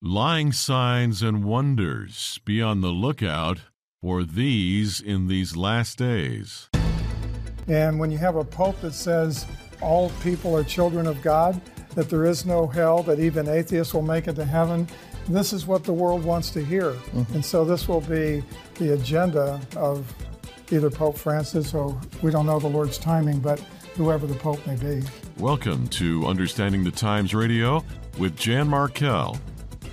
Lying signs and wonders. Be on the lookout for these in these last days. And when you have a pope that says all people are children of God, that there is no hell, that even atheists will make it to heaven, this is what the world wants to hear. Mm-hmm. And so this will be the agenda of either Pope Francis or we don't know the Lord's timing, but whoever the Pope may be. Welcome to Understanding the Times Radio with Jan Markell.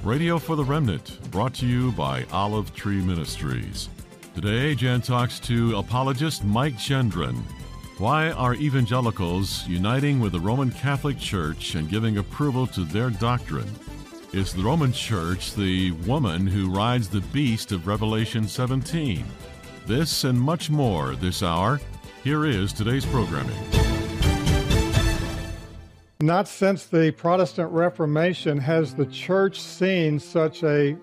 Radio for the Remnant, brought to you by Olive Tree Ministries. Today, Jan talks to apologist Mike Gendron. Why are evangelicals uniting with the Roman Catholic Church and giving approval to their doctrine? Is the Roman Church the woman who rides the beast of Revelation 17? This and much more this hour. Here is today's programming. Not since the Protestant Reformation has the church seen such a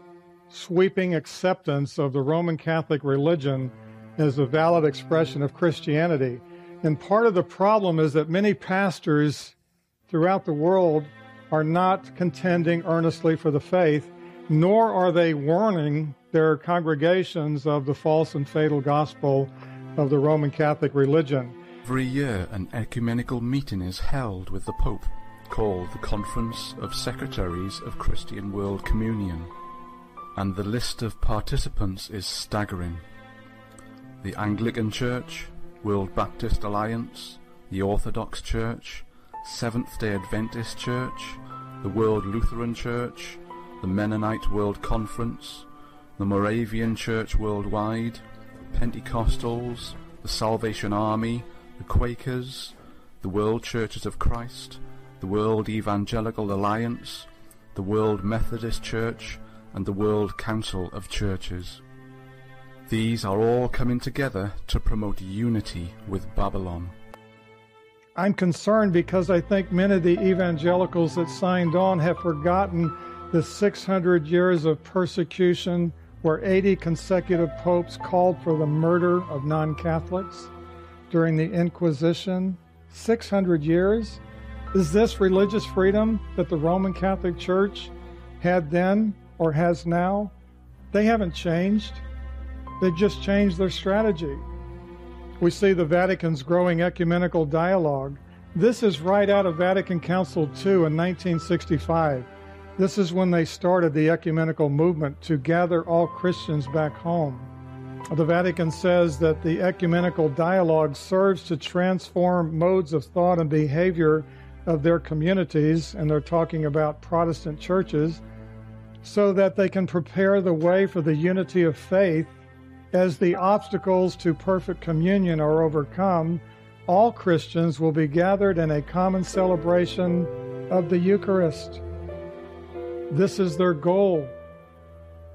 sweeping acceptance of the Roman Catholic religion as a valid expression of Christianity. And part of the problem is that many pastors throughout the world are not contending earnestly for the faith, nor are they warning their congregations of the false and fatal gospel of the Roman Catholic religion. Every year, an ecumenical meeting is held with the Pope, called the Conference of Secretaries of Christian World Communion, and the list of participants is staggering. The Anglican Church, World Baptist Alliance, the Orthodox Church, Seventh day Adventist Church, the World Lutheran Church, the Mennonite World Conference, the Moravian Church Worldwide, Pentecostals, the Salvation Army, the Quakers, the World Churches of Christ, the World Evangelical Alliance, the World Methodist Church, and the World Council of Churches. These are all coming together to promote unity with Babylon. I'm concerned because I think many of the evangelicals that signed on have forgotten the 600 years of persecution where 80 consecutive popes called for the murder of non Catholics during the Inquisition. 600 years? Is this religious freedom that the Roman Catholic Church had then or has now? They haven't changed. They've just changed their strategy. We see the Vatican's growing ecumenical dialogue. This is right out of Vatican Council II in 1965. This is when they started the ecumenical movement to gather all Christians back home. The Vatican says that the ecumenical dialogue serves to transform modes of thought and behavior of their communities, and they're talking about Protestant churches, so that they can prepare the way for the unity of faith as the obstacles to perfect communion are overcome, all Christians will be gathered in a common celebration of the Eucharist. This is their goal.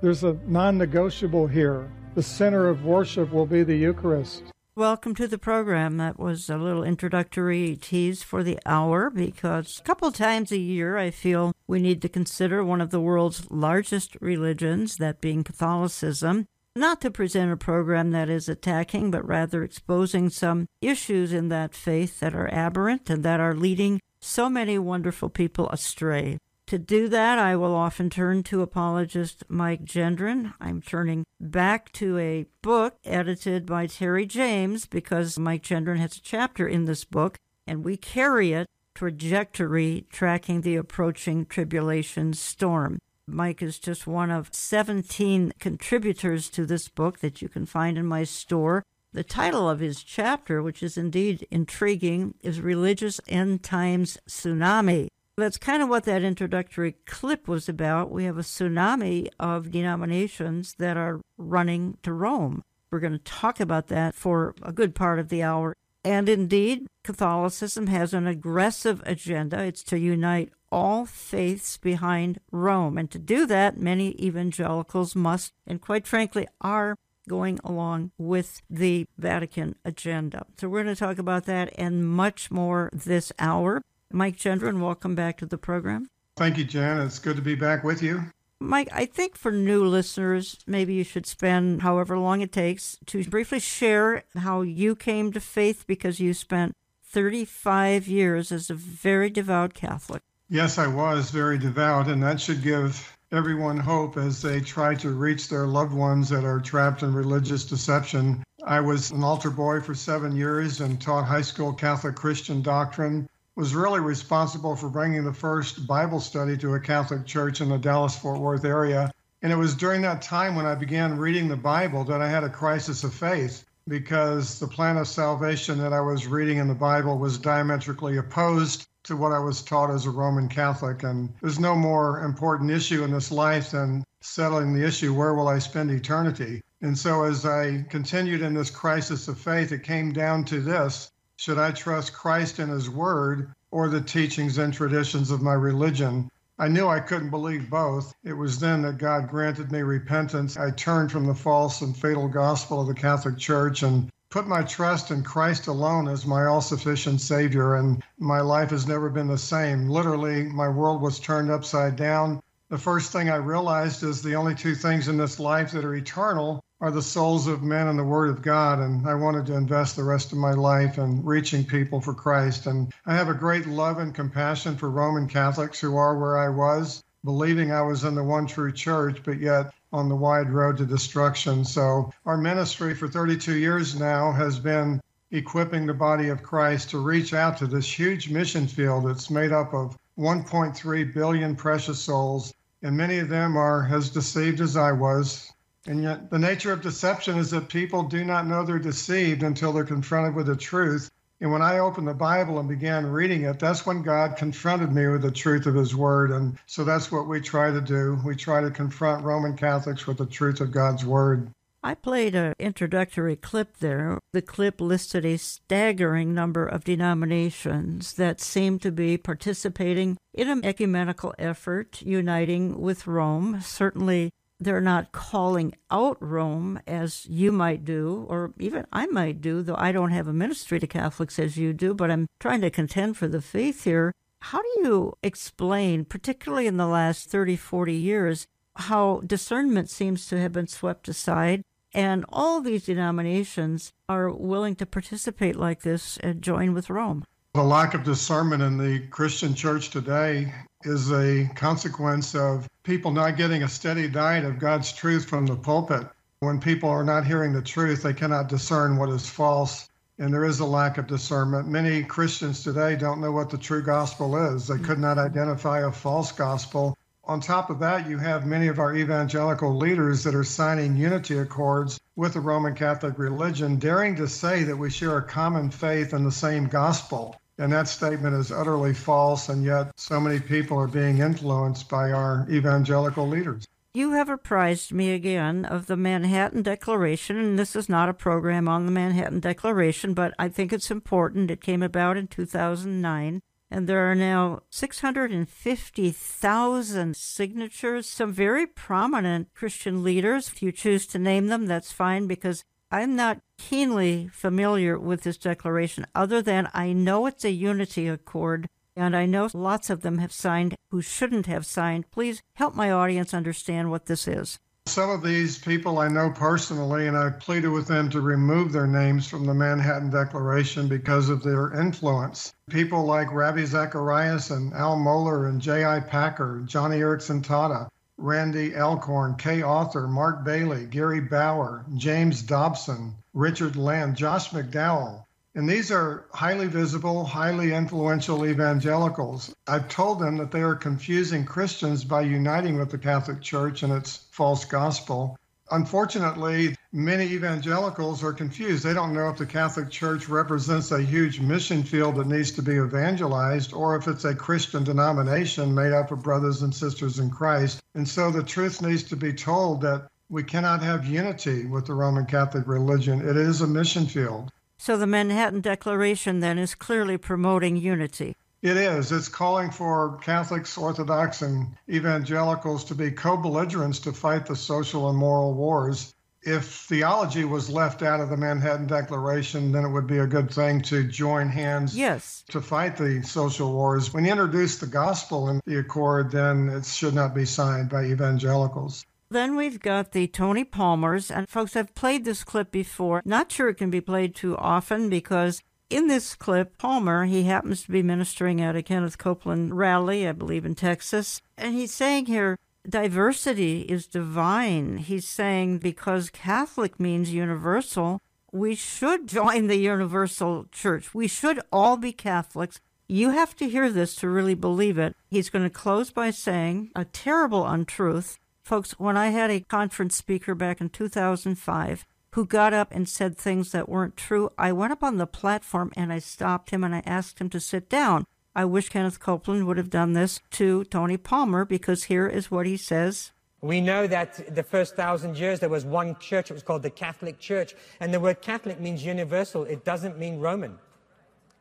There's a non negotiable here. The center of worship will be the Eucharist. Welcome to the program. That was a little introductory tease for the hour because a couple times a year I feel we need to consider one of the world's largest religions, that being Catholicism, not to present a program that is attacking, but rather exposing some issues in that faith that are aberrant and that are leading so many wonderful people astray. To do that, I will often turn to apologist Mike Gendron. I'm turning back to a book edited by Terry James because Mike Gendron has a chapter in this book, and we carry it trajectory tracking the approaching tribulation storm. Mike is just one of 17 contributors to this book that you can find in my store. The title of his chapter, which is indeed intriguing, is Religious End Times Tsunami. That's kind of what that introductory clip was about. We have a tsunami of denominations that are running to Rome. We're going to talk about that for a good part of the hour. And indeed, Catholicism has an aggressive agenda. It's to unite all faiths behind Rome. And to do that, many evangelicals must, and quite frankly, are going along with the Vatican agenda. So we're going to talk about that and much more this hour. Mike Gendron, welcome back to the program. Thank you, Jan. It's good to be back with you. Mike, I think for new listeners, maybe you should spend however long it takes to briefly share how you came to faith because you spent 35 years as a very devout Catholic. Yes, I was very devout, and that should give everyone hope as they try to reach their loved ones that are trapped in religious deception. I was an altar boy for seven years and taught high school Catholic Christian doctrine. Was really responsible for bringing the first Bible study to a Catholic church in the Dallas Fort Worth area. And it was during that time when I began reading the Bible that I had a crisis of faith because the plan of salvation that I was reading in the Bible was diametrically opposed to what I was taught as a Roman Catholic. And there's no more important issue in this life than settling the issue where will I spend eternity? And so as I continued in this crisis of faith, it came down to this should I trust Christ and His Word or the teachings and traditions of my religion? I knew I couldn't believe both. It was then that God granted me repentance. I turned from the false and fatal gospel of the Catholic Church and put my trust in Christ alone as my all sufficient Savior, and my life has never been the same. Literally, my world was turned upside down. The first thing I realized is the only two things in this life that are eternal are the souls of men and the Word of God. And I wanted to invest the rest of my life in reaching people for Christ. And I have a great love and compassion for Roman Catholics who are where I was, believing I was in the one true church, but yet on the wide road to destruction. So our ministry for 32 years now has been equipping the body of Christ to reach out to this huge mission field that's made up of 1.3 billion precious souls. And many of them are as deceived as I was, and yet, the nature of deception is that people do not know they're deceived until they're confronted with the truth. And when I opened the Bible and began reading it, that's when God confronted me with the truth of His Word. And so that's what we try to do. We try to confront Roman Catholics with the truth of God's Word. I played an introductory clip there. The clip listed a staggering number of denominations that seem to be participating in an ecumenical effort uniting with Rome. Certainly, they're not calling out Rome as you might do, or even I might do, though I don't have a ministry to Catholics as you do, but I'm trying to contend for the faith here. How do you explain, particularly in the last 30, 40 years, how discernment seems to have been swept aside and all these denominations are willing to participate like this and join with Rome? The lack of discernment in the Christian church today is a consequence of people not getting a steady diet of God's truth from the pulpit. When people are not hearing the truth, they cannot discern what is false, and there is a lack of discernment. Many Christians today don't know what the true gospel is, they could not identify a false gospel. On top of that, you have many of our evangelical leaders that are signing unity accords with the Roman Catholic religion, daring to say that we share a common faith and the same gospel. And that statement is utterly false, and yet so many people are being influenced by our evangelical leaders. You have apprised me again of the Manhattan Declaration, and this is not a program on the Manhattan Declaration, but I think it's important. It came about in 2009, and there are now 650,000 signatures. Some very prominent Christian leaders. If you choose to name them, that's fine because I'm not keenly familiar with this declaration, other than I know it's a unity accord, and I know lots of them have signed who shouldn't have signed. Please help my audience understand what this is. Some of these people I know personally, and I pleaded with them to remove their names from the Manhattan Declaration because of their influence. People like Ravi Zacharias and Al Mohler and J.I. Packer, Joni Eareckson Tada, Randy Alcorn, Kay Arthur, Mark Bailey, Gary Bauer, James Dobson, Richard Land, Josh McDowell. And these are highly visible, highly influential evangelicals. I've told them that they are confusing Christians by uniting with the Catholic Church and its false gospel. Unfortunately, many evangelicals are confused. They don't know if the Catholic Church represents a huge mission field that needs to be evangelized or if it's a Christian denomination made up of brothers and sisters in Christ. And so the truth needs to be told that we cannot have unity with the Roman Catholic religion. It is a mission field. So the Manhattan Declaration then is clearly promoting unity. It is. It's calling for Catholics, Orthodox, and evangelicals to be co belligerents to fight the social and moral wars. If theology was left out of the Manhattan Declaration, then it would be a good thing to join hands yes. to fight the social wars. When you introduce the gospel in the accord, then it should not be signed by evangelicals. Then we've got the Tony Palmers, and folks, I've played this clip before. Not sure it can be played too often because in this clip, Palmer, he happens to be ministering at a Kenneth Copeland rally, I believe in Texas, and he's saying here, diversity is divine. He's saying because Catholic means universal, we should join the universal church. We should all be Catholics. You have to hear this to really believe it. He's going to close by saying a terrible untruth. Folks, when I had a conference speaker back in 2005 who got up and said things that weren't true, I went up on the platform and I stopped him and I asked him to sit down. I wish Kenneth Copeland would have done this to Tony Palmer because here is what he says we know that the first thousand years there was one church, it was called the Catholic Church. And the word Catholic means universal, it doesn't mean Roman.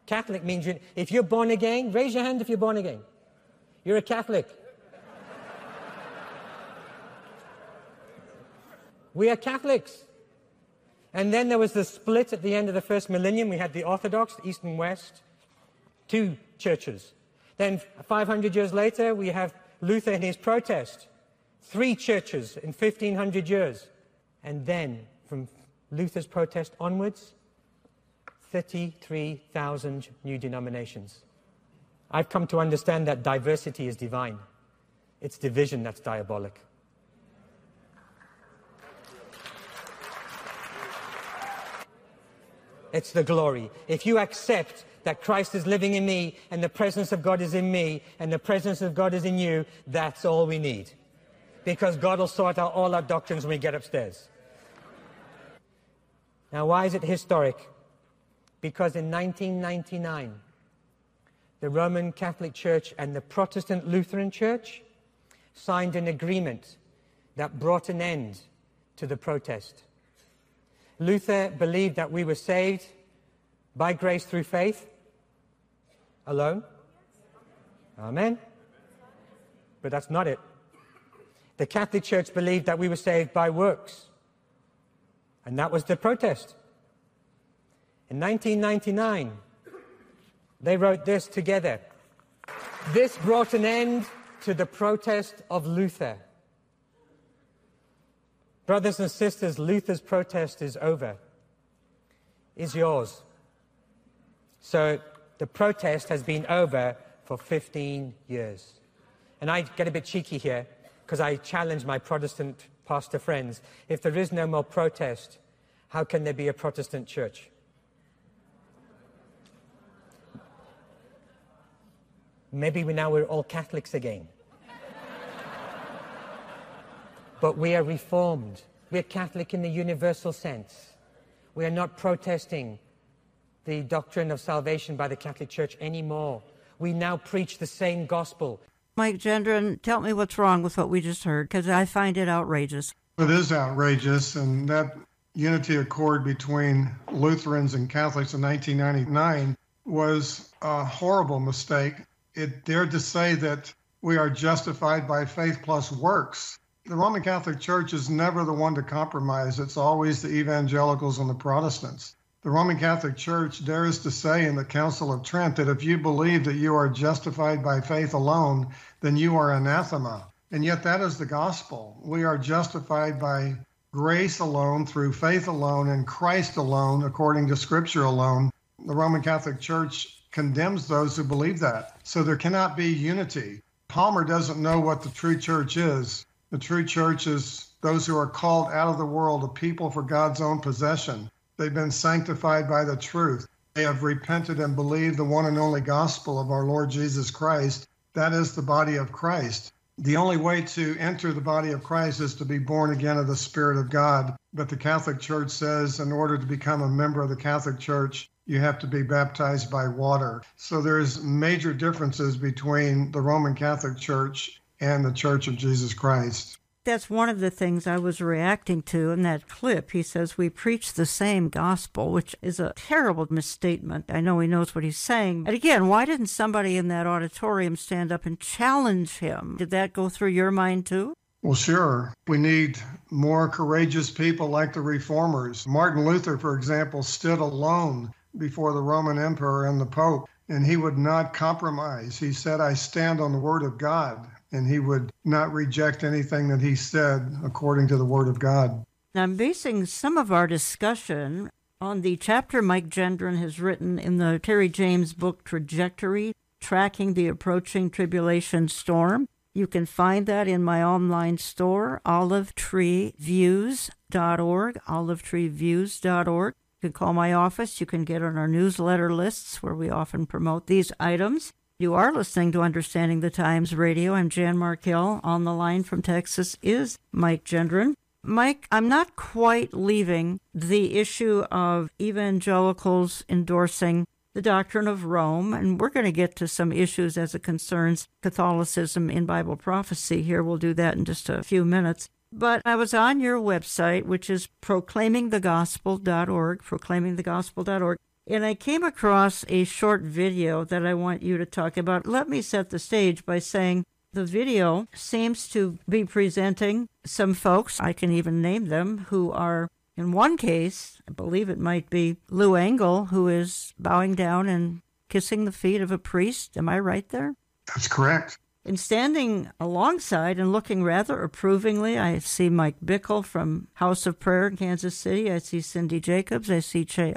Catholic means, if you're born again, raise your hand if you're born again. You're a Catholic. we are Catholics. And then there was the split at the end of the first millennium. We had the Orthodox, East and West, two churches. Then 500 years later, we have Luther and his protest. Three churches in 1500 years. And then, from Luther's protest onwards, 33,000 new denominations. I've come to understand that diversity is divine. It's division that's diabolic. It's the glory. If you accept that Christ is living in me and the presence of God is in me and the presence of God is in you, that's all we need because God will sort out all our doctrines when we get upstairs. Now, why is it historic? Because in 1999, the Roman Catholic Church and the Protestant Lutheran Church signed an agreement that brought an end to the protest. Luther believed that we were saved by grace through faith alone. Amen. But that's not it. The Catholic Church believed that we were saved by works. And that was the protest. In 1999, they wrote this together. This brought an end to the protest of Luther. Brothers and sisters, Luther's protest is over, is yours. So the protest has been over for 15 years. And I get a bit cheeky here because I challenge my Protestant pastor friends. If there is no more protest, how can there be a Protestant church? Maybe we now we're all Catholics again. But we are reformed. We're Catholic in the universal sense. We are not protesting the doctrine of salvation by the Catholic Church anymore. We now preach the same gospel. Mike Gendron, tell me what's wrong with what we just heard, because I find it outrageous. It is outrageous, and that unity accord between Lutherans and Catholics in 1999 was a horrible mistake. It dared to say that we are justified by faith plus works. The Roman Catholic Church is never the one to compromise, it's always the evangelicals and the Protestants. The Roman Catholic Church dares to say in the Council of Trent that if you believe that you are justified by faith alone, then you are anathema. And yet, that is the gospel. We are justified by grace alone, through faith alone, in Christ alone, according to Scripture alone. The Roman Catholic Church condemns those who believe that. So there cannot be unity. Palmer doesn't know what the true church is. The true church is those who are called out of the world, a people for God's own possession. They've been sanctified by the truth. They have repented and believed the one and only gospel of our Lord Jesus Christ. That is the body of Christ. The only way to enter the body of Christ is to be born again of the Spirit of God. But the Catholic Church says in order to become a member of the Catholic Church, you have to be baptized by water. So there's major differences between the Roman Catholic Church and the Church of Jesus Christ that's one of the things I was reacting to in that clip. He says, We preach the same gospel, which is a terrible misstatement. I know he knows what he's saying. And again, why didn't somebody in that auditorium stand up and challenge him? Did that go through your mind too? Well, sure. We need more courageous people like the reformers. Martin Luther, for example, stood alone before the Roman emperor and the pope, and he would not compromise. He said, I stand on the word of God and he would not reject anything that he said according to the Word of God. Now, I'm basing some of our discussion on the chapter Mike Gendron has written in the Terry James book Trajectory Tracking the Approaching Tribulation Storm. You can find that in my online store, olivetreeviews.org, olivetreeviews.org. You can call my office. You can get on our newsletter lists where we often promote these items. You are listening to Understanding the Times Radio. I'm Jan Markell. On the line from Texas is Mike Gendron. Mike, I'm not quite leaving the issue of evangelicals endorsing the doctrine of Rome, and we're going to get to some issues as it concerns Catholicism in Bible prophecy here. We'll do that in just a few minutes. But I was on your website, which is proclaimingthegospel.org, proclaimingthegospel.org, and I came across a short video that I want you to talk about. Let me set the stage by saying the video seems to be presenting some folks, I can even name them, who are in one case, I believe it might be Lou Engle, who is bowing down and kissing the feet of a priest. Am I right there? That's correct. And standing alongside and looking rather approvingly, I see Mike Bickle from House of Prayer in Kansas City. I see Cindy Jacobs. I see Che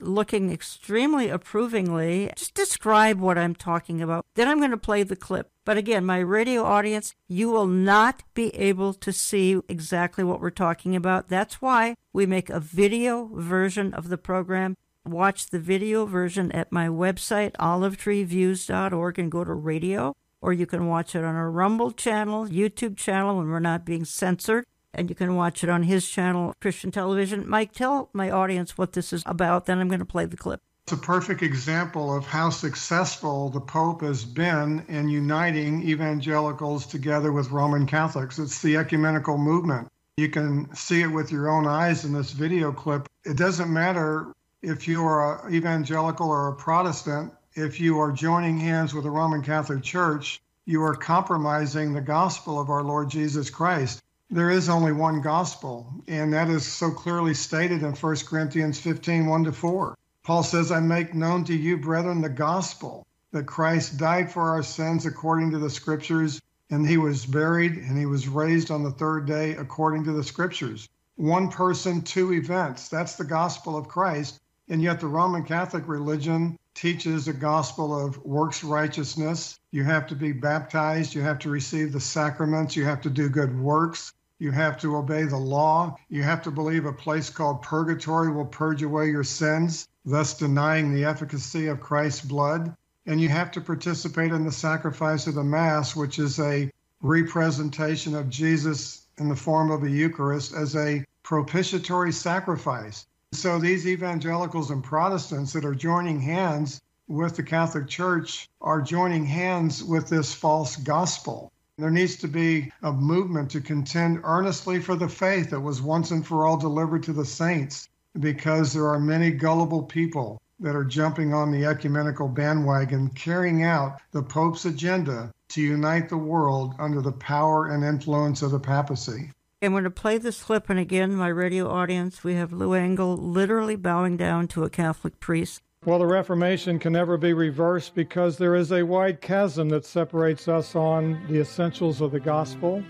looking extremely approvingly. Just describe what I'm talking about. Then I'm going to play the clip. But again, my radio audience, you will not be able to see exactly what we're talking about. That's why we make a video version of the program. Watch the video version at my website, olivetreeviews.org, and go to radio. Or you can watch it on our Rumble channel, YouTube channel, when we're not being censored and you can watch it on his channel, Christian Television. Mike, tell my audience what this is about, then I'm going to play the clip. It's a perfect example of how successful the Pope has been in uniting evangelicals together with Roman Catholics. It's the ecumenical movement. You can see it with your own eyes in this video clip. It doesn't matter if you are an evangelical or a Protestant, if you are joining hands with the Roman Catholic Church, you are compromising the gospel of our Lord Jesus Christ there is only one gospel, and that is so clearly stated in 1 Corinthians 15 1 to 4. Paul says, I make known to you, brethren, the gospel that Christ died for our sins according to the scriptures, and he was buried, and he was raised on the third day according to the scriptures. One person, two events. That's the gospel of Christ. And yet, the Roman Catholic religion teaches a gospel of works righteousness. You have to be baptized, you have to receive the sacraments, you have to do good works, you have to obey the law. You have to believe a place called purgatory will purge away your sins, thus denying the efficacy of Christ's blood. And you have to participate in the sacrifice of the Mass, which is a representation of Jesus in the form of a Eucharist as a propitiatory sacrifice. So these evangelicals and Protestants that are joining hands with the Catholic Church are joining hands with this false gospel. There needs to be a movement to contend earnestly for the faith that was once and for all delivered to the saints, because there are many gullible people that are jumping on the ecumenical bandwagon, carrying out the Pope's agenda to unite the world under the power and influence of the papacy. I'm going to play this clip, and again, my radio audience, we have Lou Engle literally bowing down to a Catholic priest well, the Reformation can never be reversed because there is a wide chasm that separates us on the essentials of the gospel,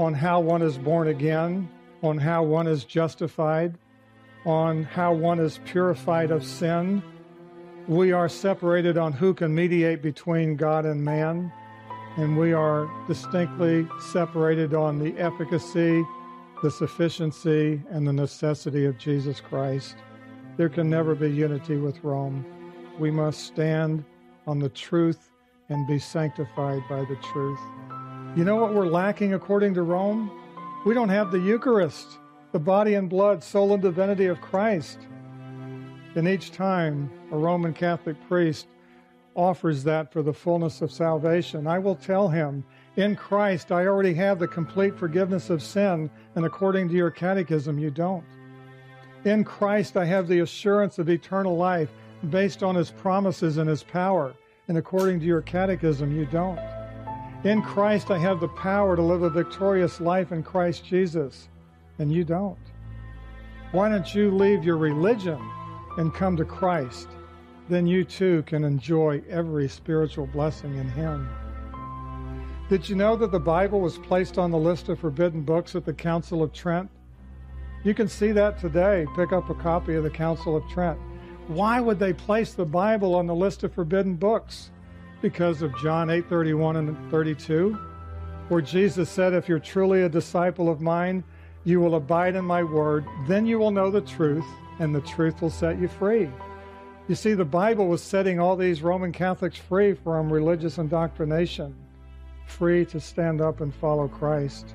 on how one is born again, on how one is justified, on how one is purified of sin. We are separated on who can mediate between God and man, and we are distinctly separated on the efficacy, the sufficiency, and the necessity of Jesus Christ. There can never be unity with Rome. We must stand on the truth and be sanctified by the truth. You know what we're lacking according to Rome? We don't have the Eucharist, the body and blood, soul and divinity of Christ. And each time a Roman Catholic priest offers that for the fullness of salvation, I will tell him, in Christ I already have the complete forgiveness of sin, and according to your catechism, you don't. In Christ, I have the assurance of eternal life based on his promises and his power. And according to your catechism, you don't. In Christ, I have the power to live a victorious life in Christ Jesus. And you don't. Why don't you leave your religion and come to Christ? Then you too can enjoy every spiritual blessing in Him. Did you know that the Bible was placed on the list of forbidden books at the Council of Trent? You can see that today. Pick up a copy of the Council of Trent. Why would they place the Bible on the list of forbidden books? Because of John 8:31 and 32. where Jesus said, If you're truly a disciple of mine, you will abide in my word, then you will know the truth, and the truth will set you free. You see, the Bible was setting all these Roman Catholics free from religious indoctrination, free to stand up and follow Christ.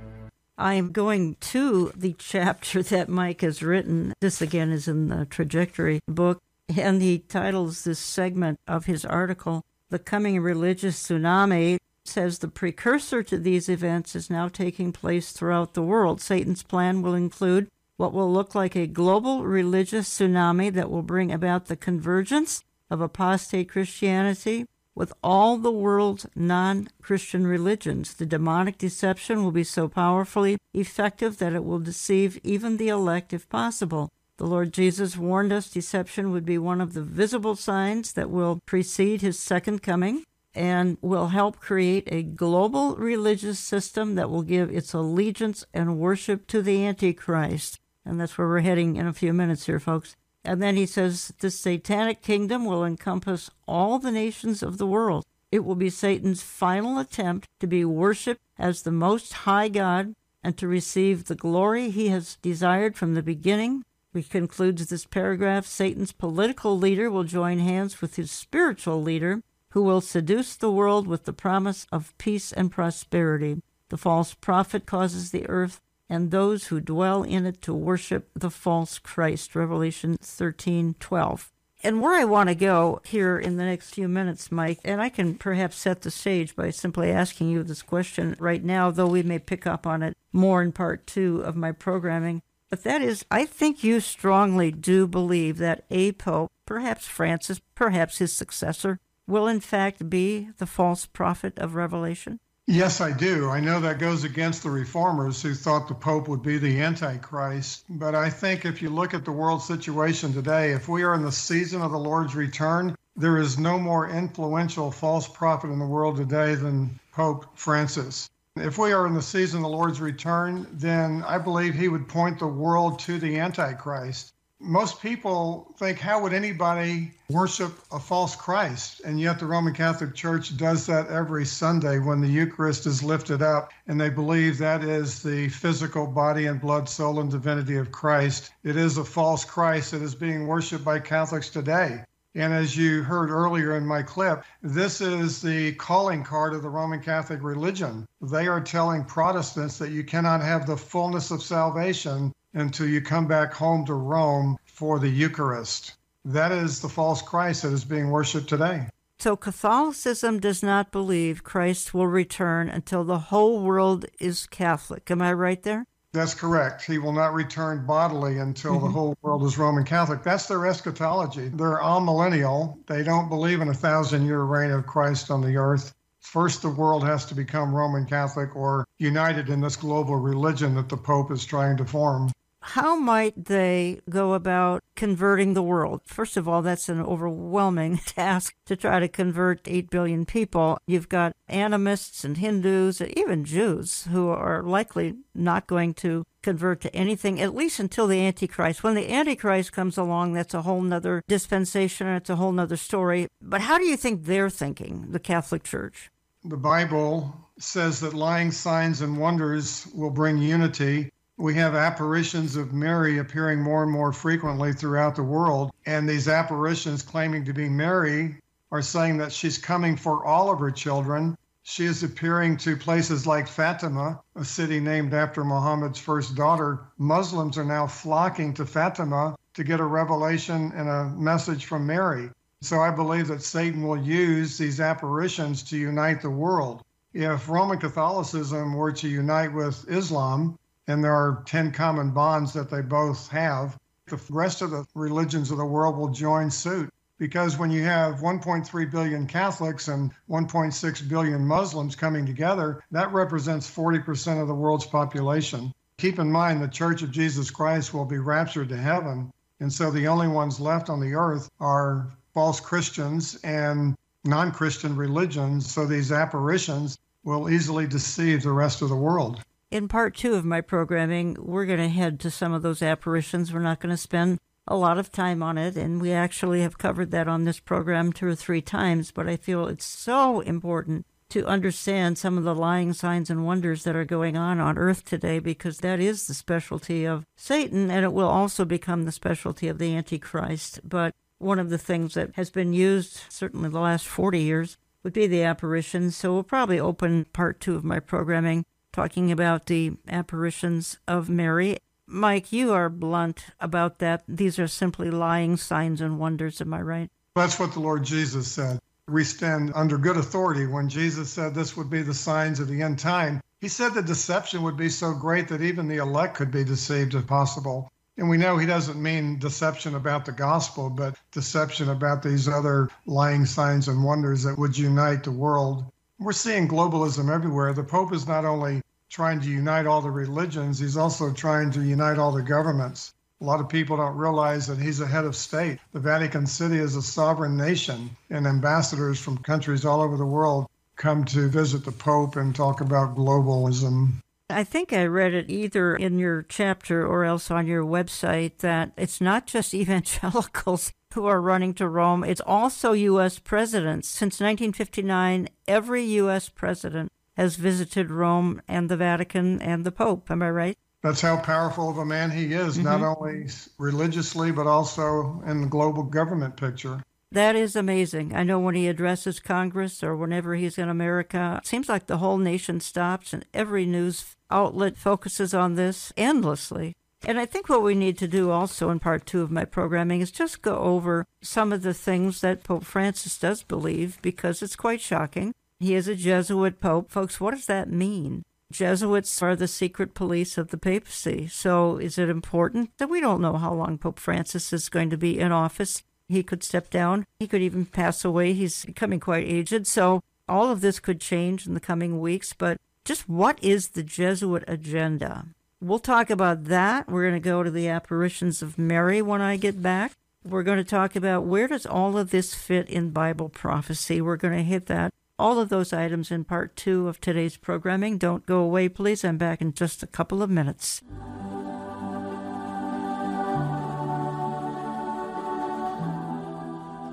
I'm going to the chapter that Mike has written. This again is in the Trajectory book, and he titles this segment of his article, The Coming Religious Tsunami. Says the precursor to these events is now taking place throughout the world. Satan's plan will include what will look like a global religious tsunami that will bring about the convergence of apostate Christianity with all the world's non Christian religions. The demonic deception will be so powerfully effective that it will deceive even the elect if possible. The Lord Jesus warned us deception would be one of the visible signs that will precede his second coming and will help create a global religious system that will give its allegiance and worship to the Antichrist. And that's where we're heading in a few minutes here, folks. And then he says, The satanic kingdom will encompass all the nations of the world. It will be Satan's final attempt to be worshiped as the Most High God and to receive the glory he has desired from the beginning. He concludes this paragraph Satan's political leader will join hands with his spiritual leader, who will seduce the world with the promise of peace and prosperity. The false prophet causes the earth and those who dwell in it to worship the false Christ. Revelation 13 12. And where I want to go here in the next few minutes, Mike, and I can perhaps set the stage by simply asking you this question right now, though we may pick up on it more in part two of my programming. But that is, I think you strongly do believe that a pope, perhaps Francis, perhaps his successor, will in fact be the false prophet of Revelation? Yes, I do. I know that goes against the reformers who thought the Pope would be the Antichrist. But I think if you look at the world situation today, if we are in the season of the Lord's return, there is no more influential false prophet in the world today than Pope Francis. If we are in the season of the Lord's return, then I believe he would point the world to the Antichrist most people think, how would anybody worship a false Christ? And yet the Roman Catholic Church does that every Sunday when the Eucharist is lifted up, and they believe that is the physical body and blood, soul, and divinity of Christ. It is a false Christ that is being worshiped by Catholics today. And as you heard earlier in my clip, this is the calling card of the Roman Catholic religion. They are telling Protestants that you cannot have the fullness of salvation until you come back home to Rome for the Eucharist. That is the false Christ that is being worshiped today. So, Catholicism does not believe Christ will return until the whole world is Catholic. Am I right there? That's correct. He will not return bodily until mm-hmm. the whole world is Roman Catholic. That's their eschatology. They're amillennial. They don't believe in a thousand year reign of Christ on the earth. First, the world has to become Roman Catholic or united in this global religion that the Pope is trying to form how might they go about converting the world? First of all, that's an overwhelming task to try to convert 8 billion people. You've got animists and Hindus, and even Jews, who are likely not going to convert to anything, at least until the Antichrist. When the Antichrist comes along, that's a whole nother dispensation and it's a whole nother story. But how do you think they're thinking, the Catholic Church? The Bible says that lying signs and wonders will bring unity we have apparitions of Mary appearing more and more frequently throughout the world. And these apparitions claiming to be Mary are saying that she's coming for all of her children. She is appearing to places like Fatima, a city named after Muhammad's first daughter. Muslims are now flocking to Fatima to get a revelation and a message from Mary. So I believe that Satan will use these apparitions to unite the world. If Roman Catholicism were to unite with Islam, and there are 10 common bonds that they both have. The rest of the religions of the world will join suit because when you have 1.3 billion Catholics and 1.6 billion Muslims coming together, that represents 40% of the world's population. Keep in mind, the Church of Jesus Christ will be raptured to heaven. And so the only ones left on the earth are false Christians and non Christian religions. So these apparitions will easily deceive the rest of the world. In part two of my programming, we're going to head to some of those apparitions. We're not going to spend a lot of time on it, and we actually have covered that on this program two or three times, but I feel it's so important to understand some of the lying signs and wonders that are going on on earth today because that is the specialty of Satan and it will also become the specialty of the Antichrist. But one of the things that has been used, certainly the last 40 years, would be the apparitions. So we'll probably open part two of my programming talking about the apparitions of Mary. Mike, you are blunt about that. These are simply lying signs and wonders, am I right? That's what the Lord Jesus said we stand under good authority. When Jesus said this would be the signs of the end time, he said the deception would be so great that even the elect could be deceived if possible. And we know he doesn't mean deception about the gospel, but deception about these other lying signs and wonders that would unite the world. We're seeing globalism everywhere. The Pope is not only trying to unite all the religions, he's also trying to unite all the governments. A lot of people don't realize that he's a head of state. The Vatican City is a sovereign nation, and ambassadors from countries all over the world come to visit the Pope and talk about globalism. I think I read it either in your chapter or else on your website that it's not just evangelicals who are running to Rome, it's also U.S. presidents. Since 1959, every U.S. president has visited Rome and the Vatican and the Pope. Am I right? That's how powerful of a man he is, mm-hmm. not only religiously, but also in the global government picture. That is amazing. I know when he addresses Congress or whenever he's in America, it seems like the whole nation stops and every news outlet focuses on this endlessly. And I think what we need to do also in part two of my programming is just go over some of the things that Pope Francis does believe because it's quite shocking. He is a Jesuit pope. Folks, what does that mean? Jesuits are the secret police of the papacy. So is it important that we don't know how long Pope Francis is going to be in office? He could step down. He could even pass away. He's becoming quite aged. So all of this could change in the coming weeks. But just what is the Jesuit agenda? We'll talk about that. We're going to go to the apparitions of Mary when I get back. We're going to talk about where does all of this fit in Bible prophecy. We're going to hit that all of those items in part two of today's programming. Don't go away, please. I'm back in just a couple of minutes.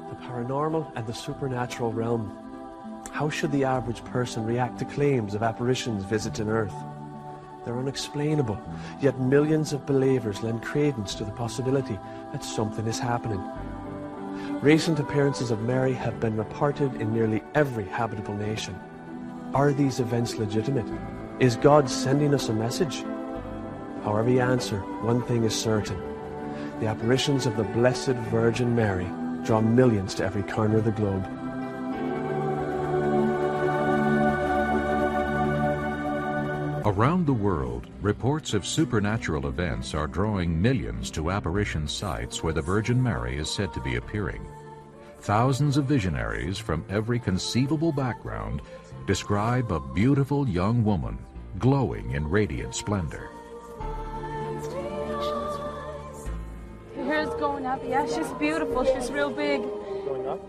The paranormal and the supernatural realm. How should the average person react to claims of apparitions visiting Earth? They're unexplainable, yet millions of believers lend credence to the possibility that something is happening. Recent appearances of Mary have been reported in nearly every habitable nation. Are these events legitimate? Is God sending us a message? However you answer, one thing is certain. The apparitions of the Blessed Virgin Mary draw millions to every corner of the globe. Around the world, reports of supernatural events are drawing millions to apparition sites where the Virgin Mary is said to be appearing. Thousands of visionaries from every conceivable background describe a beautiful young woman glowing in radiant splendor. Her Here's going up. Yeah, she's beautiful. She's real big. Going up?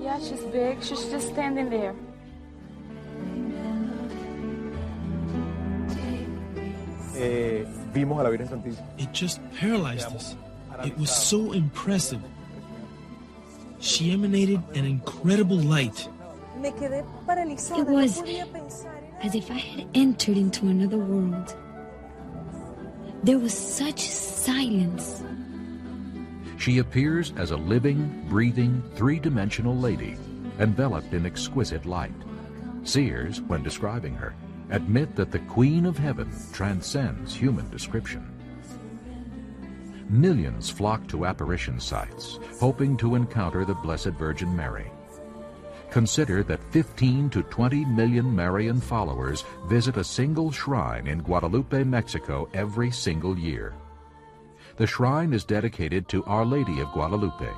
Yeah, she's big. She's just standing there. Eh, vimos a la Virgen Santísima. It just paralyzed us. It was so impressive. She emanated an incredible light. It was as if I had entered into another world. There was such silence. She appears as a living, breathing, three dimensional lady, enveloped in exquisite light. Seers, when describing her, admit that the Queen of Heaven transcends human description. Millions flock to apparition sites, hoping to encounter the Blessed Virgin Mary. Consider that 15 to 20 million Marian followers visit a single shrine in Guadalupe, Mexico every single year. The shrine is dedicated to Our Lady of Guadalupe,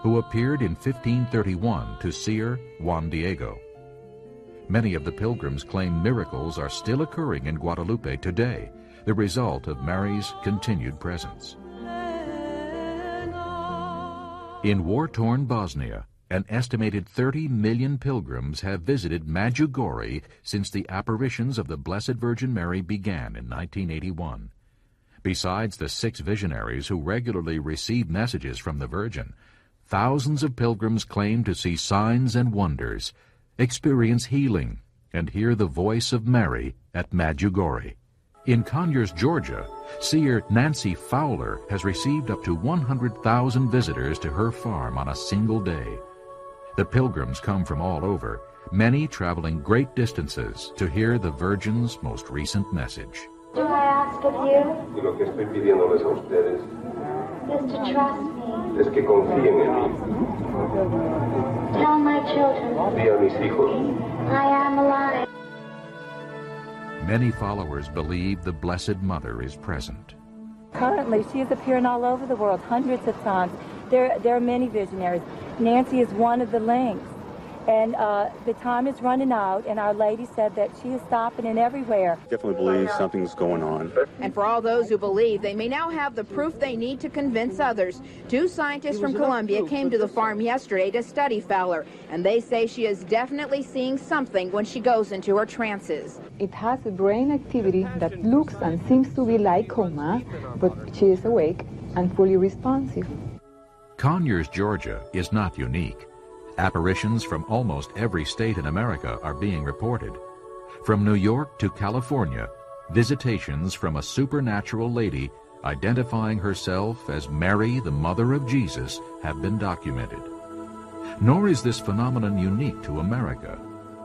who appeared in 1531 to seer Juan Diego. Many of the pilgrims claim miracles are still occurring in Guadalupe today, the result of Mary's continued presence. In war-torn Bosnia, an estimated 30 million pilgrims have visited Medjugorje since the apparitions of the Blessed Virgin Mary began in 1981. Besides the six visionaries who regularly receive messages from the Virgin, thousands of pilgrims claim to see signs and wonders experience healing, and hear the voice of Mary at Medjugorje. In Conyers, Georgia, seer Nancy Fowler has received up to 100,000 visitors to her farm on a single day. The pilgrims come from all over, many traveling great distances to hear the Virgin's most recent message. Do I ask of you? Y lo que estoy pidiéndoles a ustedes is to trust me. Es que confíen en mí. Tell my children Di a mis hijos I am alive. Many followers believe the Blessed Mother is present. Currently, she is appearing all over the world hundreds of times. There, there are many visionaries. Nancy is one of the links. And uh, the time is running out, and Our Lady said that she is stopping in everywhere. Definitely believe something's going on. And for all those who believe, they may now have the proof they need to convince others. Two scientists from Columbia came to the farm yesterday to study Fowler, and they say she is definitely seeing something when she goes into her trances. It has a brain activity that looks and seems to be like coma, but she is awake and fully responsive. Conyers, Georgia is not unique. Apparitions from almost every state in America are being reported. From New York to California, visitations from a supernatural lady identifying herself as Mary, the mother of Jesus, have been documented. Nor is this phenomenon unique to America.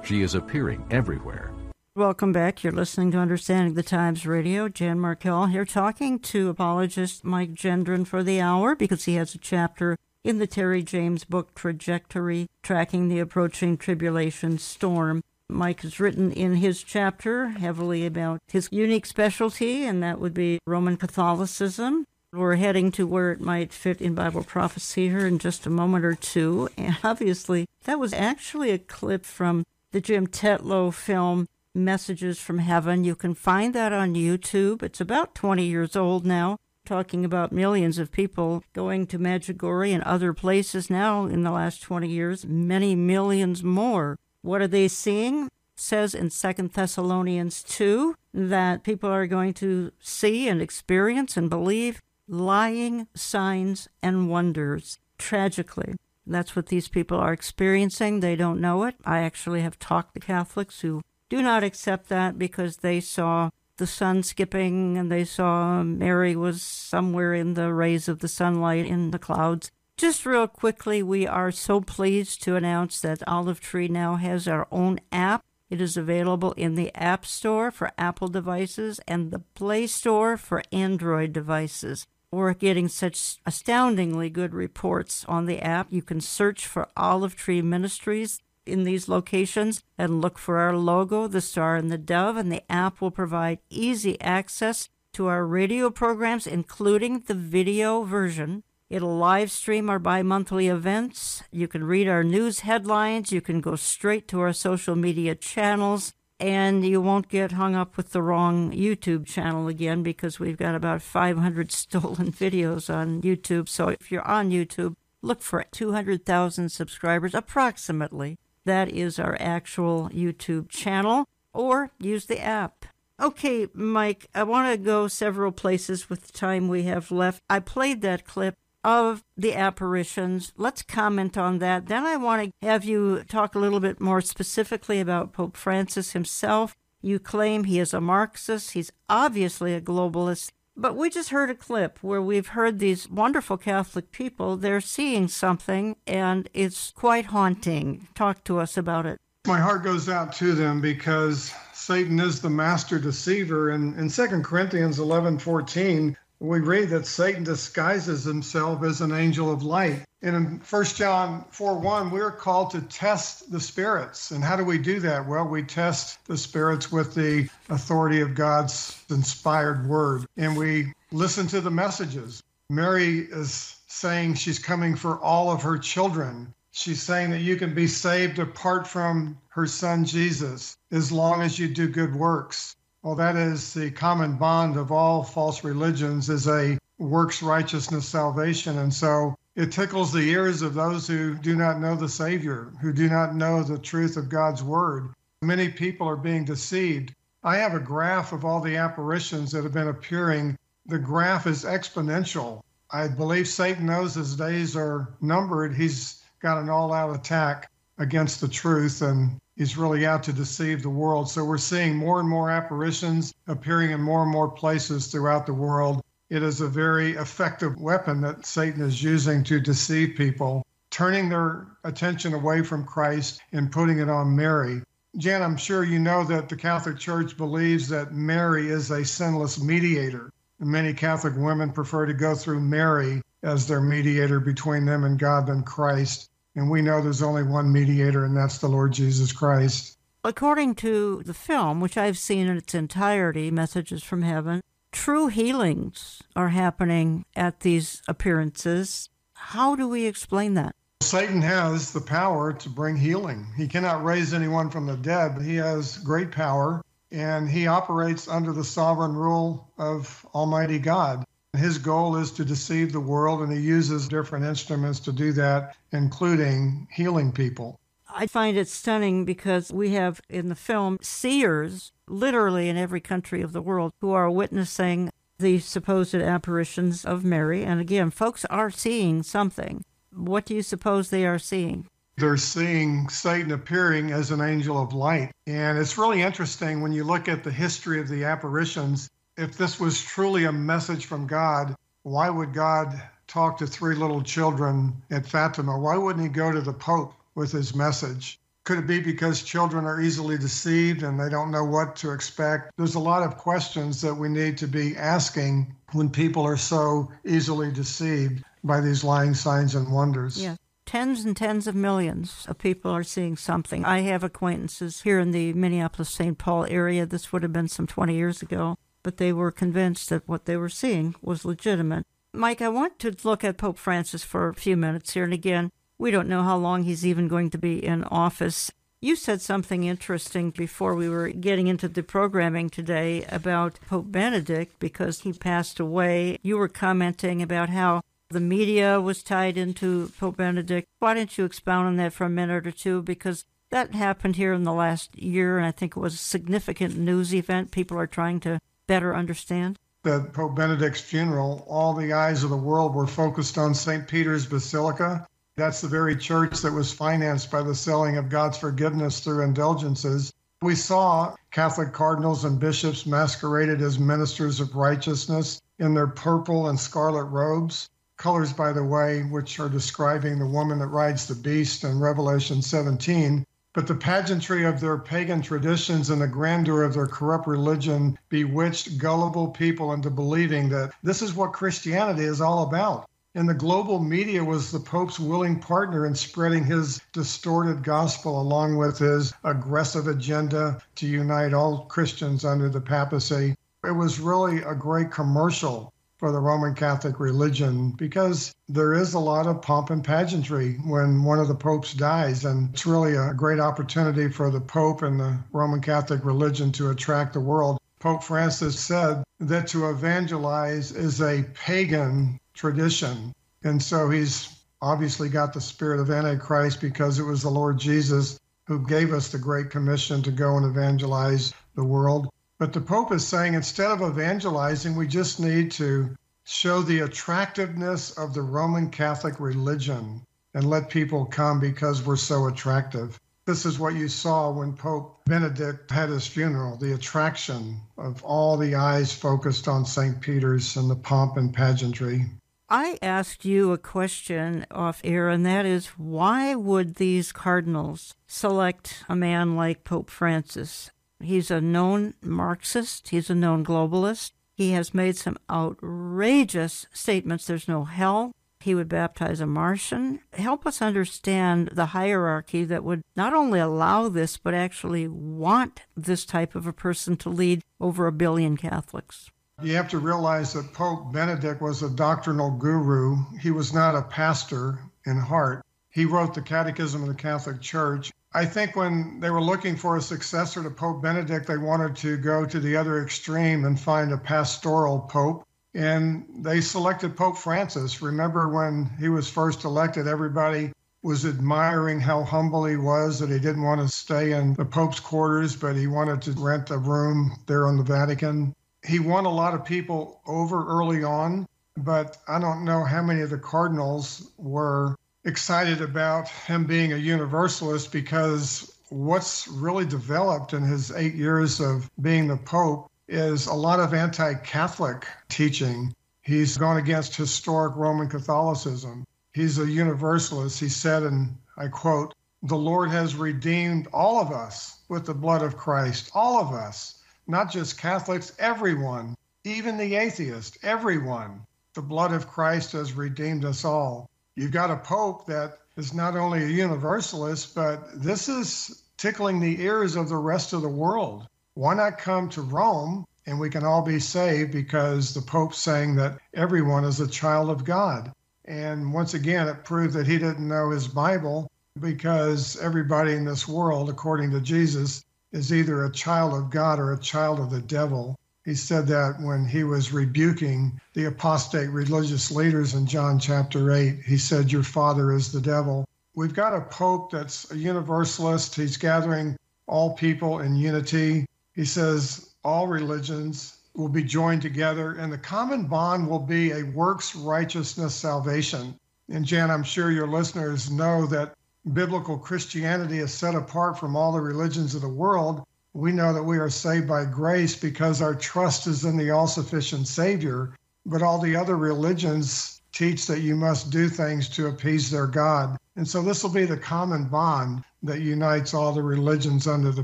She is appearing everywhere. Welcome back. You're listening to Understanding the Times Radio. Jan Markell here talking to apologist Mike Gendron for the hour because he has a chapter in the Terry James book Trajectory Tracking the Approaching Tribulation Storm. Mike has written in his chapter heavily about his unique specialty, and that would be Roman Catholicism. We're heading to where it might fit in Bible prophecy here in just a moment or two. And obviously, that was actually a clip from the Jim Tetlow film Messages from Heaven. You can find that on YouTube. It's about 20 years old now talking about millions of people going to Medjugorje and other places now in the last 20 years, many millions more. What are they seeing? Says in Second Thessalonians 2 that people are going to see and experience and believe lying signs and wonders tragically. That's what these people are experiencing. They don't know it. I actually have talked to Catholics who do not accept that because they saw the sun skipping, and they saw Mary was somewhere in the rays of the sunlight in the clouds. Just real quickly, we are so pleased to announce that Olive Tree now has our own app. It is available in the App Store for Apple devices and the Play Store for Android devices. We're getting such astoundingly good reports on the app. You can search for Olive Tree Ministries in these locations and look for our logo, the star and the dove, and the app will provide easy access to our radio programs, including the video version. It'll live stream our bi monthly events. You can read our news headlines. You can go straight to our social media channels. And you won't get hung up with the wrong YouTube channel again because we've got about 500 stolen videos on YouTube. So if you're on YouTube, look for 200,000 subscribers approximately. That is our actual YouTube channel, or use the app. Okay, Mike, I want to go several places with the time we have left. I played that clip of the apparitions. Let's comment on that. Then I want to have you talk a little bit more specifically about Pope Francis himself. You claim he is a Marxist. He's obviously a globalist. But we just heard a clip where we've heard these wonderful Catholic people, they're seeing something and it's quite haunting. Talk to us about it. My heart goes out to them because Satan is the master deceiver. And in 2 Corinthians 11 14, we read that Satan disguises himself as an angel of light. And in 1 John 4 1, we're called to test the spirits. And how do we do that? Well, we test the spirits with the authority of God's inspired word. And we listen to the messages. Mary is saying she's coming for all of her children. She's saying that you can be saved apart from her son Jesus as long as you do good works. Well, that is the common bond of all false religions is a works righteousness salvation. And so it tickles the ears of those who do not know the Savior, who do not know the truth of God's word. Many people are being deceived. I have a graph of all the apparitions that have been appearing. The graph is exponential. I believe Satan knows his days are numbered. He's got an all out attack against the truth and he's really out to deceive the world. So we're seeing more and more apparitions appearing in more and more places throughout the world. It is a very effective weapon that Satan is using to deceive people, turning their attention away from Christ and putting it on Mary. Jan, I'm sure you know that the Catholic Church believes that Mary is a sinless mediator. Many Catholic women prefer to go through Mary as their mediator between them and God than Christ. And we know there's only one mediator, and that's the Lord Jesus Christ. According to the film, which I've seen in its entirety, Messages from Heaven, true healings are happening at these appearances. How do we explain that? Satan has the power to bring healing. He cannot raise anyone from the dead, but he has great power and he operates under the sovereign rule of Almighty God. His goal is to deceive the world, and he uses different instruments to do that, including healing people. I find it stunning because we have in the film seers, literally in every country of the world, who are witnessing the supposed apparitions of Mary. And again, folks are seeing something. What do you suppose they are seeing? They're seeing Satan appearing as an angel of light. And it's really interesting when you look at the history of the apparitions if this was truly a message from God, why would God talk to three little children at Fatima? Why wouldn't he go to the Pope with his message? Could it be because children are easily deceived and they don't know what to expect? There's a lot of questions that we need to be asking when people are so easily deceived by these lying signs and wonders. Yeah. Tens and tens of millions of people are seeing something. I have acquaintances here in the Minneapolis St. Paul area. This would have been some 20 years ago they were convinced that what they were seeing was legitimate. Mike, I want to look at Pope Francis for a few minutes here. And again, we don't know how long he's even going to be in office. You said something interesting before we were getting into the programming today about Pope Benedict because he passed away. You were commenting about how the media was tied into Pope Benedict. Why don't you expound on that for a minute or two? Because that happened here in the last year, and I think it was a significant news event. People are trying to better understand? At Pope Benedict's funeral, all the eyes of the world were focused on St. Peter's Basilica. That's the very church that was financed by the selling of God's forgiveness through indulgences. We saw Catholic cardinals and bishops masqueraded as ministers of righteousness in their purple and scarlet robes, colors, by the way, which are describing the woman that rides the beast in Revelation 17. But the pageantry of their pagan traditions and the grandeur of their corrupt religion bewitched gullible people into believing that this is what Christianity is all about. And the global media was the Pope's willing partner in spreading his distorted gospel along with his aggressive agenda to unite all Christians under the papacy. It was really a great commercial for the Roman Catholic religion because there is a lot of pomp and pageantry when one of the popes dies. And it's really a great opportunity for the Pope and the Roman Catholic religion to attract the world. Pope Francis said that to evangelize is a pagan tradition. And so he's obviously got the spirit of Antichrist because it was the Lord Jesus who gave us the Great Commission to go and evangelize the world. But the Pope is saying instead of evangelizing, we just need to show the attractiveness of the Roman Catholic religion and let people come because we're so attractive. This is what you saw when Pope Benedict had his funeral the attraction of all the eyes focused on St. Peter's and the pomp and pageantry. I asked you a question off air, and that is why would these cardinals select a man like Pope Francis? He's a known Marxist, he's a known globalist. He has made some outrageous statements. There's no hell. He would baptize a Martian. Help us understand the hierarchy that would not only allow this, but actually want this type of a person to lead over a billion Catholics. You have to realize that Pope Benedict was a doctrinal guru. He was not a pastor in heart. He wrote the Catechism of the Catholic Church. I think when they were looking for a successor to Pope Benedict, they wanted to go to the other extreme and find a pastoral pope. And they selected Pope Francis. Remember when he was first elected, everybody was admiring how humble he was, that he didn't want to stay in the Pope's quarters, but he wanted to rent a room there on the Vatican. He won a lot of people over early on, but I don't know how many of the cardinals were excited about him being a universalist because what's really developed in his eight years of being the Pope is a lot of anti Catholic teaching. He's gone against historic Roman Catholicism. He's a universalist. He said, and I quote, The Lord has redeemed all of us with the blood of Christ, all of us, not just Catholics, everyone, even the atheist, everyone. The blood of Christ has redeemed us all. You've got a pope that is not only a universalist, but this is tickling the ears of the rest of the world. Why not come to Rome and we can all be saved because the Pope's saying that everyone is a child of God? And once again, it proved that he didn't know his Bible because everybody in this world, according to Jesus, is either a child of God or a child of the devil. He said that when he was rebuking the apostate religious leaders in John chapter 8. He said, Your father is the devil. We've got a pope that's a universalist. He's gathering all people in unity. He says all religions will be joined together, and the common bond will be a works righteousness salvation. And Jan, I'm sure your listeners know that biblical Christianity is set apart from all the religions of the world. We know that we are saved by grace because our trust is in the all sufficient Savior, but all the other religions teach that you must do things to appease their God. And so this will be the common bond that unites all the religions under the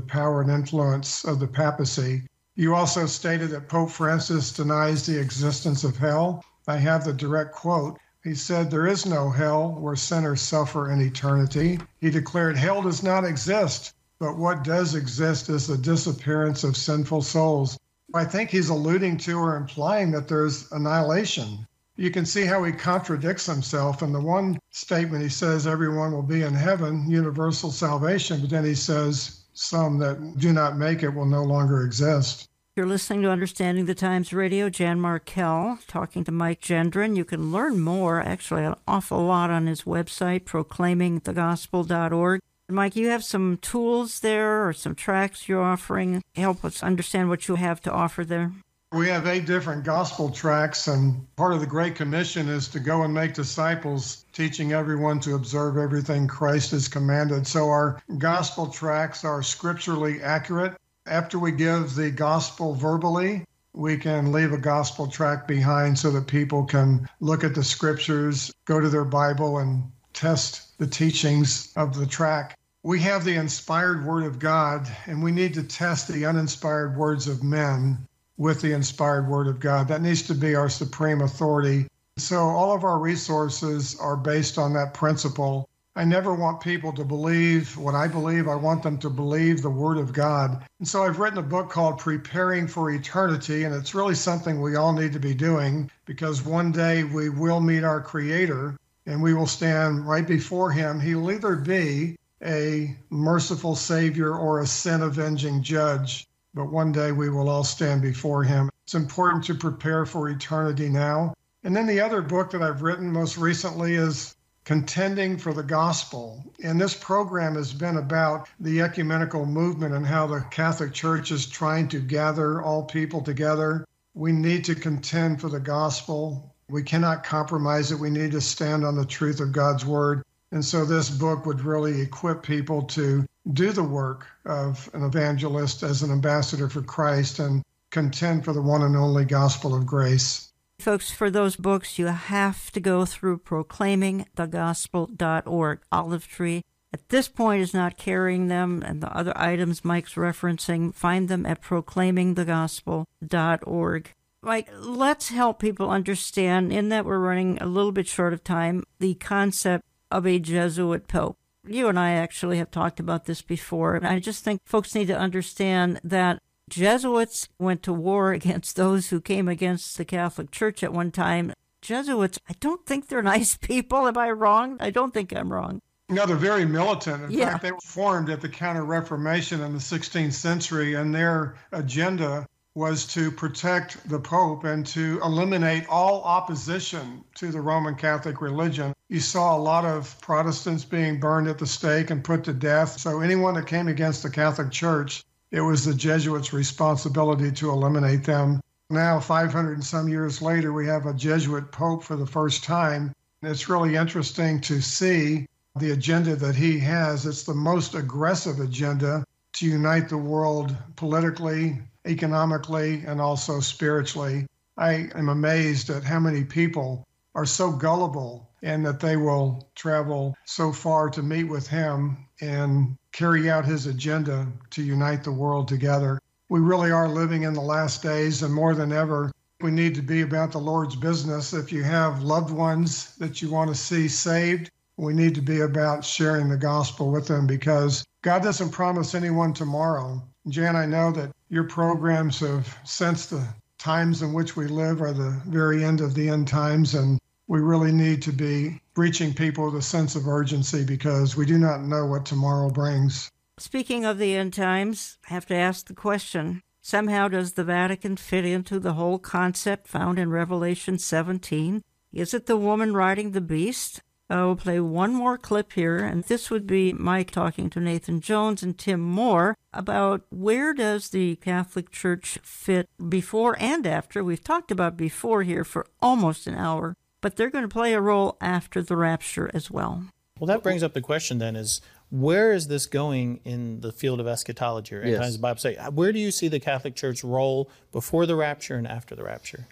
power and influence of the papacy. You also stated that Pope Francis denies the existence of hell. I have the direct quote. He said, There is no hell where sinners suffer in eternity. He declared, Hell does not exist, but what does exist is the disappearance of sinful souls. I think he's alluding to or implying that there's annihilation. You can see how he contradicts himself. In the one statement, he says everyone will be in heaven, universal salvation, but then he says some that do not make it will no longer exist. You're listening to Understanding the Times Radio. Jan Markell talking to Mike Gendron. You can learn more, actually, an awful lot on his website, proclaimingthegospel.org. Mike, you have some tools there or some tracts you're offering. Help us understand what you have to offer there. We have eight different gospel tracts, and part of the Great Commission is to go and make disciples, teaching everyone to observe everything Christ has commanded. So our gospel tracts are scripturally accurate. After we give the gospel verbally, we can leave a gospel tract behind so that people can look at the scriptures, go to their Bible, and test the teachings of the tract. We have the inspired word of God, and we need to test the uninspired words of men with the inspired word of God. That needs to be our supreme authority. So, all of our resources are based on that principle. I never want people to believe what I believe. I want them to believe the Word of God. And so I've written a book called Preparing for Eternity, and it's really something we all need to be doing because one day we will meet our Creator and we will stand right before Him. He will either be a merciful Savior or a sin avenging judge, but one day we will all stand before Him. It's important to prepare for eternity now. And then the other book that I've written most recently is contending for the gospel. And this program has been about the ecumenical movement and how the Catholic Church is trying to gather all people together. We need to contend for the gospel. We cannot compromise it. We need to stand on the truth of God's word. And so this book would really equip people to do the work of an evangelist as an ambassador for Christ and contend for the one and only gospel of grace. Folks, for those books, you have to go through proclaimingthegospel.org. Olive Tree at this point is not carrying them, and the other items Mike's referencing, find them at proclaimingthegospel.org. Mike, let's help people understand, in that we're running a little bit short of time, the concept of a Jesuit pope. You and I actually have talked about this before. I just think folks need to understand that Jesuits went to war against those who came against the Catholic Church at one time. Jesuits, I don't think they're nice people. Am I wrong? I don't think I'm wrong. No, they're very militant. In yeah. fact, they were formed at the Counter Reformation in the 16th century, and their agenda was to protect the Pope and to eliminate all opposition to the Roman Catholic religion. You saw a lot of Protestants being burned at the stake and put to death. So anyone that came against the Catholic Church it was the Jesuits' responsibility to eliminate them. Now, 500 and some years later, we have a Jesuit pope for the first time. It's really interesting to see the agenda that he has. It's the most aggressive agenda to unite the world politically, economically, and also spiritually. I am amazed at how many people are so gullible and that they will travel so far to meet with him and carry out his agenda to unite the world together. We really are living in the last days, and more than ever, we need to be about the Lord's business. If you have loved ones that you want to see saved, we need to be about sharing the gospel with them because God doesn't promise anyone tomorrow. Jan, I know that your programs have sensed the times in which we live are the very end of the end times, and we really need to be reaching people with a sense of urgency because we do not know what tomorrow brings. Speaking of the end times, I have to ask the question somehow does the Vatican fit into the whole concept found in Revelation 17? Is it the woman riding the beast? Uh, I will play one more clip here, and this would be Mike talking to Nathan Jones and Tim Moore about where does the Catholic Church fit before and after. We've talked about before here for almost an hour, but they're going to play a role after the rapture as well. Well, that brings up the question then is where is this going in the field of eschatology or yes. times the Bible say? Where do you see the Catholic Church role before the rapture and after the rapture?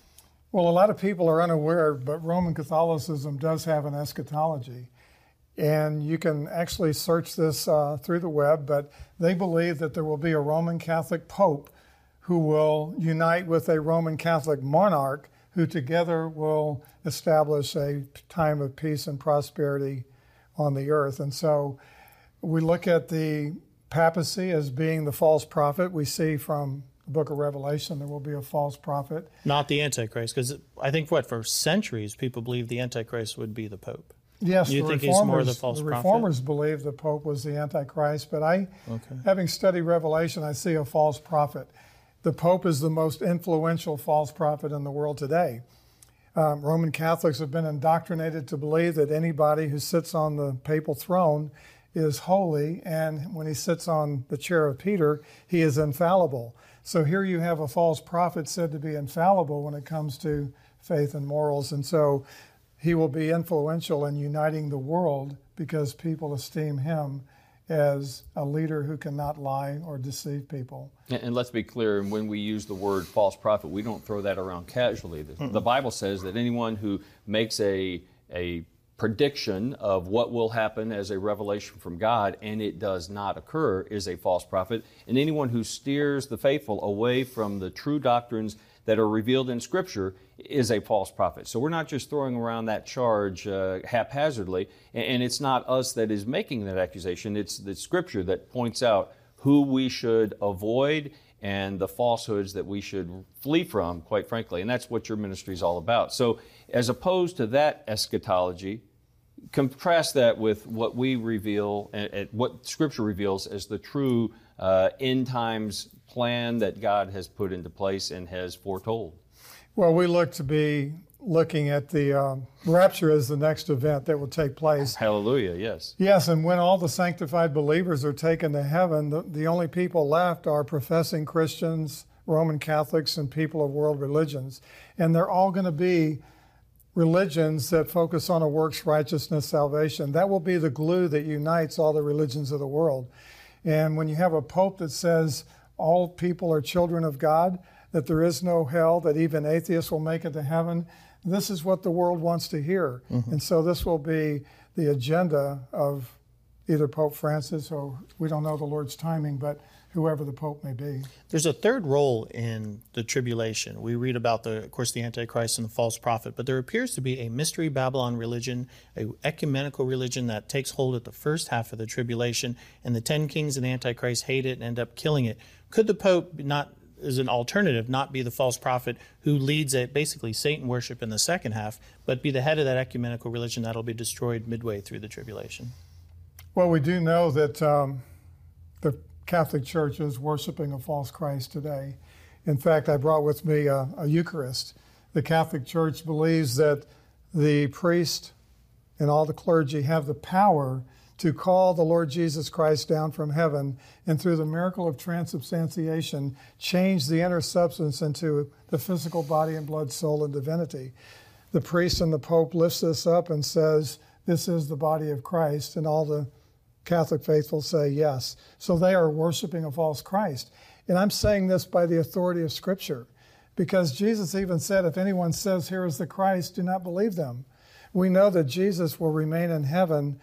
Well, a lot of people are unaware, but Roman Catholicism does have an eschatology. And you can actually search this uh, through the web, but they believe that there will be a Roman Catholic Pope who will unite with a Roman Catholic monarch who together will establish a time of peace and prosperity on the earth. And so we look at the papacy as being the false prophet. We see from the book of Revelation, there will be a false prophet. Not the Antichrist, because I think what for centuries people believed the Antichrist would be the Pope. Yes, you think he's more the false the prophet? reformers believe the Pope was the Antichrist, but I, okay. having studied Revelation, I see a false prophet. The Pope is the most influential false prophet in the world today. Um, Roman Catholics have been indoctrinated to believe that anybody who sits on the papal throne is holy, and when he sits on the chair of Peter, he is infallible. So here you have a false prophet said to be infallible when it comes to faith and morals. And so he will be influential in uniting the world because people esteem him as a leader who cannot lie or deceive people. And, let's be clear, when we use the word false prophet, we don't throw that around casually. The, the Bible says that anyone who makes a, a prediction of what will happen as a revelation from God and it does not occur is a false prophet. And anyone who steers the faithful away from the true doctrines that are revealed in Scripture is a false prophet. So we're not just throwing around that charge uh, haphazardly, and it's not us that is making that accusation, it's the Scripture that points out who we should avoid and the falsehoods that we should flee from, quite frankly. And that's what your ministry is all about. So, as opposed to that eschatology, contrast that with what we reveal and, what Scripture reveals as the true uh, end times plan that God has put into place and has foretold. Well, we look to be looking at the um, rapture as the next event that will take place. Hallelujah, yes. Yes, and when all the sanctified believers are taken to heaven, the, the only people left are professing Christians, Roman Catholics, and people of world religions. And they're all going to be religions that focus on a works righteousness salvation. That will be the glue that unites all the religions of the world. And when you have a pope that says all people are children of God, that there is no hell, that even atheists will make it to heaven, this is what the world wants to hear. Mm-hmm. And so this will be the agenda of either Pope Francis or we don't know the Lord's timing, but whoever the Pope may be. There's a third role in the tribulation. We read about the, of course, the Antichrist and the false prophet, but there appears to be a mystery Babylon religion, a ecumenical religion that takes hold at the first half of the tribulation, and the ten kings and the Antichrist hate it and end up killing it. Could the Pope not as an alternative, not be the false prophet who leads a basically Satan worship in the second half, but be the head of that ecumenical religion that'll be destroyed midway through the tribulation. Well, we do know that um, Catholic churches worshiping a false Christ today. In fact, I brought with me a, a Eucharist. The Catholic Church believes that the priest and all the clergy have the power to call the Lord Jesus Christ down from heaven and through the miracle of transubstantiation change the inner substance into the physical body and blood, soul, and divinity. the priest and the Pope lifts this up and says, This is the body of Christ, and all the Catholic faithful say yes. So they are worshiping a false Christ. And I'm saying this by the authority of Scripture, because Jesus even said, If anyone says, Here is the Christ, do not believe them. We know that Jesus will remain in heaven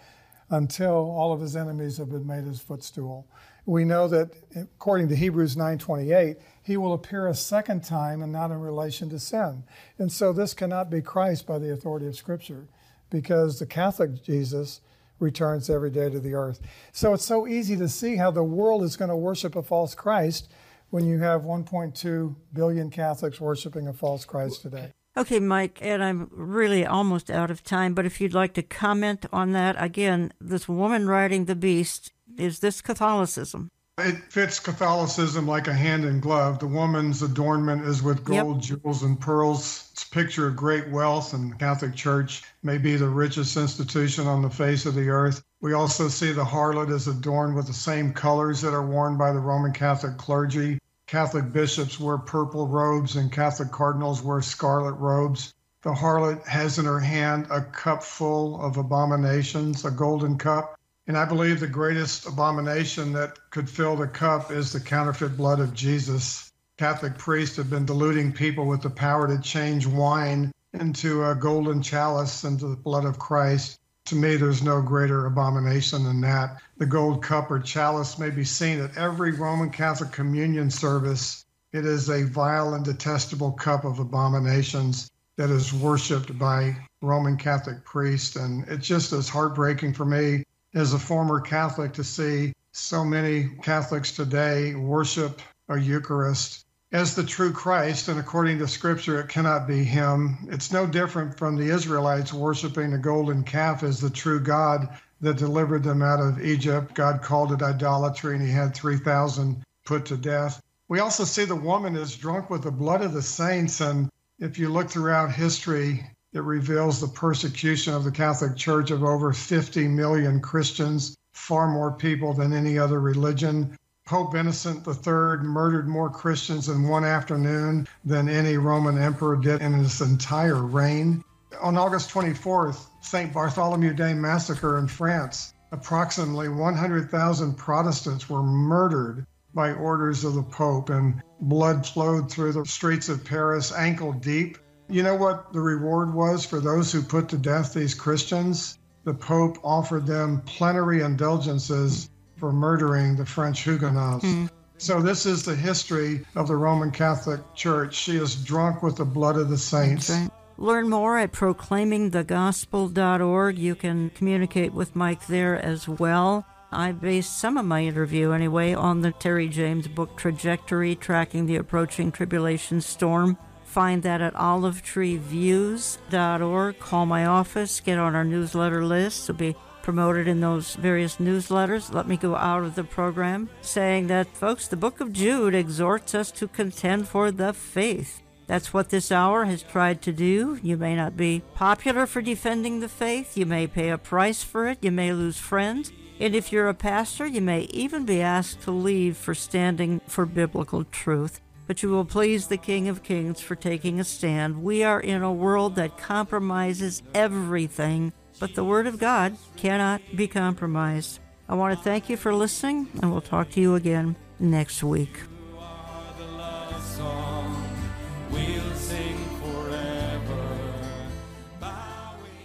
until all of his enemies have been made his footstool. We know that according to Hebrews 9:28, he will appear a second time and not in relation to sin. And so this cannot be Christ by the authority of scripture because the Catholic Jesus returns every day to the earth. So it's so easy to see how the world is going to worship a false Christ when you have 1.2 billion Catholics worshiping a false Christ today. Okay, Mike, and I'm really almost out of time, but if you'd like to comment on that, again, this woman riding the beast, is this Catholicism? It fits Catholicism like a hand in glove. The woman's adornment is with gold, yep. jewels, and pearls. It's a picture of great wealth, and the Catholic Church may be the richest institution on the face of the earth. We also see the harlot is adorned with the same colors that are worn by the Roman Catholic clergy. Catholic bishops wear purple robes, and Catholic cardinals wear scarlet robes. The harlot has in her hand a cup full of abominations, a golden cup and I believe the greatest abomination that could fill the cup is the counterfeit blood of Jesus. Catholic priests have been deluding people with the power to change wine into a golden chalice into the blood of Christ. To me, there's no greater abomination than that. The gold cup or chalice may be seen at every Roman Catholic communion service. It is a vile and detestable cup of abominations that is worshiped by Roman Catholic priests. And it's just as heartbreaking for me as a former Catholic to see so many Catholics today worship a Eucharist as the true Christ, and according to Scripture, it cannot be Him. It's no different from the Israelites worshiping the golden calf as the true God that delivered them out of Egypt. God called it idolatry, and He had 3,000 put to death. We also see the woman is drunk with the blood of the saints, and if you look throughout history, it reveals the persecution of the Catholic Church of over 50 million Christians, far more people than any other religion. Pope Innocent III murdered more Christians in one afternoon than any Roman emperor did in his entire reign. On August 24th, St. Bartholomew Day massacre in France, approximately 100,000 Protestants were murdered by orders of the Pope, and blood flowed through the streets of Paris ankle deep. You know what the reward was for those who put to death these Christians? The Pope offered them plenary indulgences for murdering the French Huguenots. Mm. So, this is the history of the Roman Catholic Church. She is drunk with the blood of the saints. Right. Learn more at proclaimingthegospel.org. You can communicate with Mike there as well. I based some of my interview, anyway, on the Terry James book Trajectory Tracking the Approaching Tribulation Storm. Find that at olivetreeviews.org. Call my office, get on our newsletter list. It'll be promoted in those various newsletters. Let me go out of the program saying that, folks, the book of Jude exhorts us to contend for the faith. That's what this hour has tried to do. You may not be popular for defending the faith. You may pay a price for it. You may lose friends. And if you're a pastor, you may even be asked to leave for standing for biblical truth but you will please the King of Kings for taking a stand. We are in a world that compromises everything, but the Word of God cannot be compromised. I want to thank you for listening, and we'll talk to you again next week.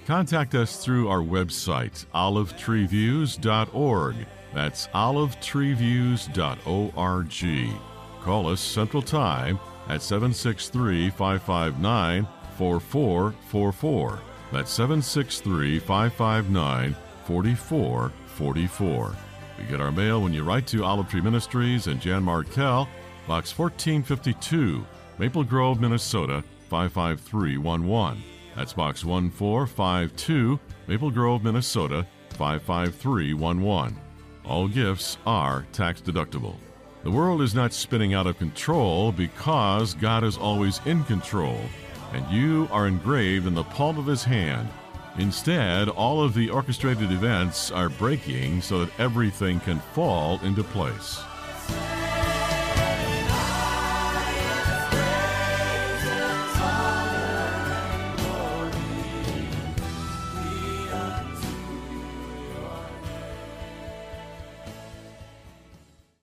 Contact us through our website, olivetreeviews.org. That's olivetreeviews.org. Call us Central Time at 763 559 4444. That's 763 559 4444. We get our mail when you write to Olive Tree Ministries and Jan Markell, Box 1452, Maple Grove, Minnesota 55311. That's Box 1452, Maple Grove, Minnesota 55311. All gifts are tax deductible. The world is not spinning out of control because God is always in control, and you are engraved in the palm of His hand. Instead, all of the orchestrated events are breaking so that everything can fall into place.